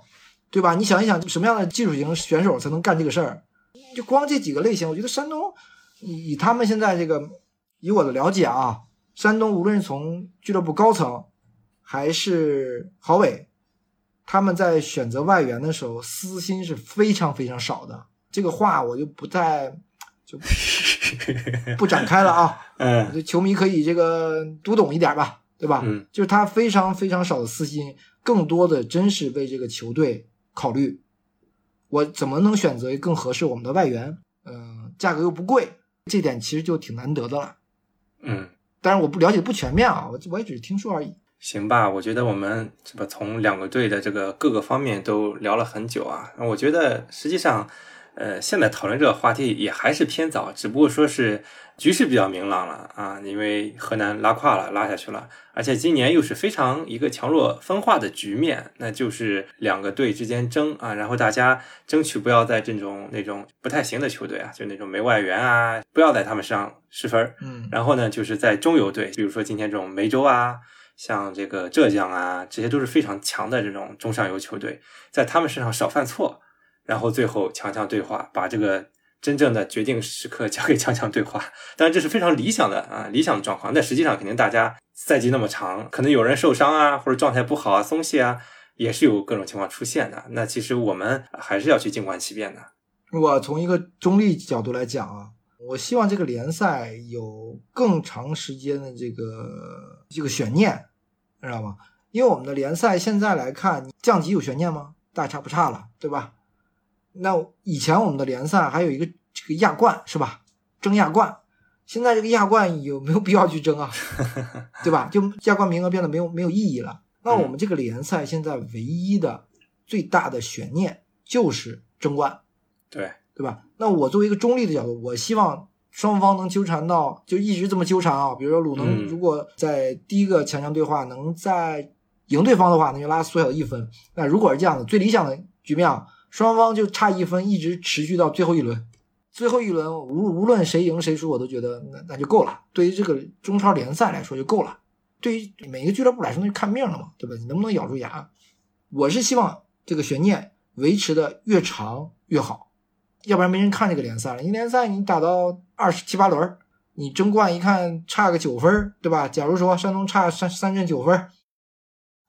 对吧？你想一想，什么样的技术型选手才能干这个事儿？就光这几个类型，我觉得山东以他们现在这个。以我的了解啊，山东无论是从俱乐部高层还是郝伟，他们在选择外援的时候私心是非常非常少的。这个话我就不太就 (laughs) 不展开了啊。嗯，球迷可以这个读懂一点吧，对吧？嗯，就是他非常非常少的私心，更多的真是为这个球队考虑。我怎么能选择更合适我们的外援？嗯，价格又不贵，这点其实就挺难得的了。嗯，但是我不了解不全面啊，我我也只是听说而已。行吧，我觉得我们这个从两个队的这个各个方面都聊了很久啊。我觉得实际上，呃，现在讨论这个话题也还是偏早，只不过说是。局势比较明朗了啊，因为河南拉胯了，拉下去了，而且今年又是非常一个强弱分化的局面，那就是两个队之间争啊，然后大家争取不要在这种那种不太行的球队啊，就那种没外援啊，不要在他们身上失分嗯，然后呢，就是在中游队，比如说今天这种梅州啊，像这个浙江啊，这些都是非常强的这种中上游球队，在他们身上少犯错，然后最后强强对话，把这个。真正的决定时刻交给强强对话，当然这是非常理想的啊，理想的状况。但实际上，肯定大家赛季那么长，可能有人受伤啊，或者状态不好啊，松懈啊，也是有各种情况出现的。那其实我们还是要去静观其变的。我从一个中立角度来讲啊，我希望这个联赛有更长时间的这个这个悬念，知道吗？因为我们的联赛现在来看，降级有悬念吗？大差不差了，对吧？那以前我们的联赛还有一个这个亚冠是吧？争亚冠，现在这个亚冠有没有必要去争啊？(laughs) 对吧？就亚冠名额变得没有没有意义了。那我们这个联赛现在唯一的最大的悬念就是争冠，对对吧？那我作为一个中立的角度，我希望双方能纠缠到就一直这么纠缠啊。比如说鲁能如果在第一个强强对话能在赢对方的话，那就拉缩小一分。那如果是这样的，最理想的局面啊。双方就差一分，一直持续到最后一轮。最后一轮无无论谁赢谁输，我都觉得那那就够了。对于这个中超联赛来说就够了。对于每一个俱乐部来说，那就看命了嘛，对吧？你能不能咬住牙？我是希望这个悬念维持的越长越好，要不然没人看这个联赛了。你联赛你打到二十七八轮，你争冠一看差个九分，对吧？假如说山东差三三阵九分，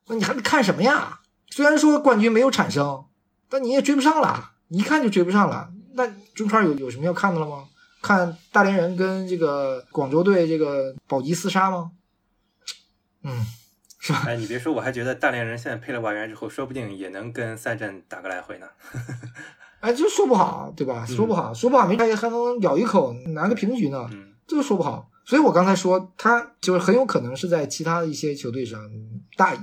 那你还看什么呀？虽然说冠军没有产生。但你也追不上了，一看就追不上了。那中超有有什么要看的了吗？看大连人跟这个广州队这个保级厮杀吗？嗯，是吧？哎，你别说，我还觉得大连人现在配了外援之后，说不定也能跟三镇打个来回呢。(laughs) 哎，就说不好，对吧？说不好，说不好，没还还能咬一口拿个平局呢，这个说不好。所以我刚才说，他就是很有可能是在其他的一些球队上大意，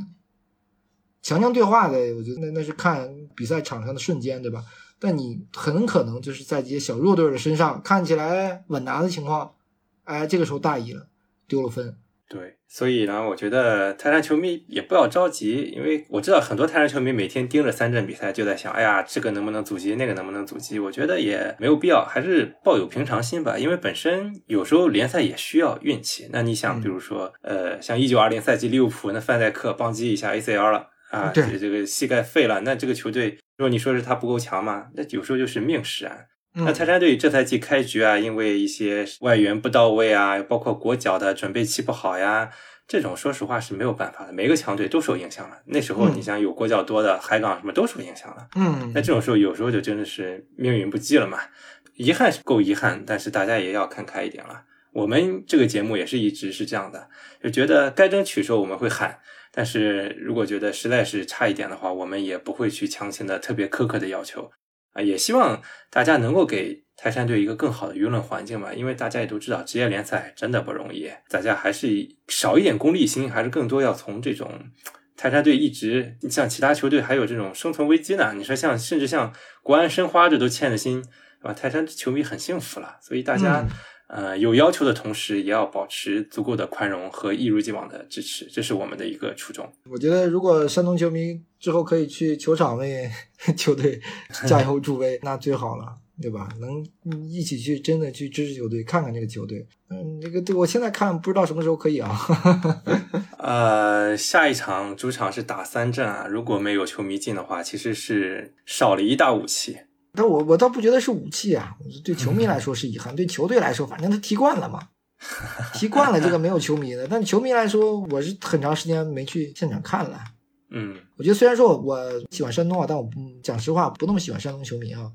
强强对话的，我觉得那那是看比赛场上的瞬间，对吧？但你很可能就是在这些小弱队的身上看起来稳拿的情况，哎，这个时候大意了，丢了分。对，所以呢，我觉得泰山球迷也不要着急，因为我知道很多泰山球迷每天盯着三镇比赛，就在想，哎呀，这个能不能阻击，那个能不能阻击？我觉得也没有必要，还是抱有平常心吧。因为本身有时候联赛也需要运气。那你想，比如说，呃，像一九二零赛季利物浦那范戴克邦击一下 ACL 了啊，对，这个膝盖废了，那这个球队。如果你说是他不够强嘛，那有时候就是命使然。那泰山队这赛季开局啊，因为一些外援不到位啊，包括国脚的准备期不好呀，这种说实话是没有办法的。每个强队都受影响了。那时候你想有国脚多的海港什么都受影响了。嗯，那这种时候有时候就真的是命运不济了嘛。遗憾是够遗憾，但是大家也要看开一点了。我们这个节目也是一直是这样的，就觉得该争取时候我们会喊。但是如果觉得实在是差一点的话，我们也不会去强行的特别苛刻的要求啊，也希望大家能够给泰山队一个更好的舆论环境嘛，因为大家也都知道职业联赛真的不容易，大家还是少一点功利心，还是更多要从这种泰山队一直像其他球队还有这种生存危机呢，你说像甚至像国安申花这都欠的心，对吧？泰山球迷很幸福了，所以大家。呃，有要求的同时，也要保持足够的宽容和一如既往的支持，这是我们的一个初衷。我觉得，如果山东球迷之后可以去球场为 (laughs) 球队加油助威，那最好了，对吧？能一起去真的去支持球队，看看这个球队。嗯，这个对我现在看不知道什么时候可以啊。(laughs) 呃，下一场主场是打三镇啊，如果没有球迷进的话，其实是少了一大武器。但我我倒不觉得是武器啊，对球迷来说是遗憾，对球队来说，反正他踢惯了嘛，(laughs) 踢惯了这个没有球迷的。但球迷来说，我是很长时间没去现场看了。嗯，我觉得虽然说我喜欢山东啊，但我讲实话不那么喜欢山东球迷啊。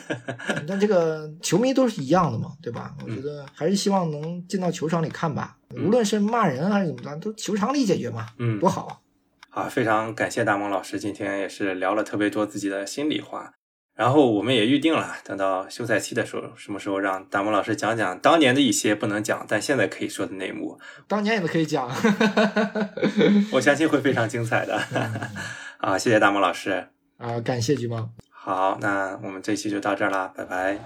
(laughs) 但这个球迷都是一样的嘛，对吧？我觉得还是希望能进到球场里看吧，无论是骂人还是怎么着，都球场里解决嘛，嗯，多好。啊，非常感谢大萌老师，今天也是聊了特别多自己的心里话。然后我们也预定了，等到休赛期的时候，什么时候让大萌老师讲讲当年的一些不能讲但现在可以说的内幕。当年也可以讲，(laughs) (laughs) 我相信会非常精彩的。(laughs) 啊，谢谢大萌老师。啊，感谢橘猫。好，那我们这期就到这儿啦，拜拜。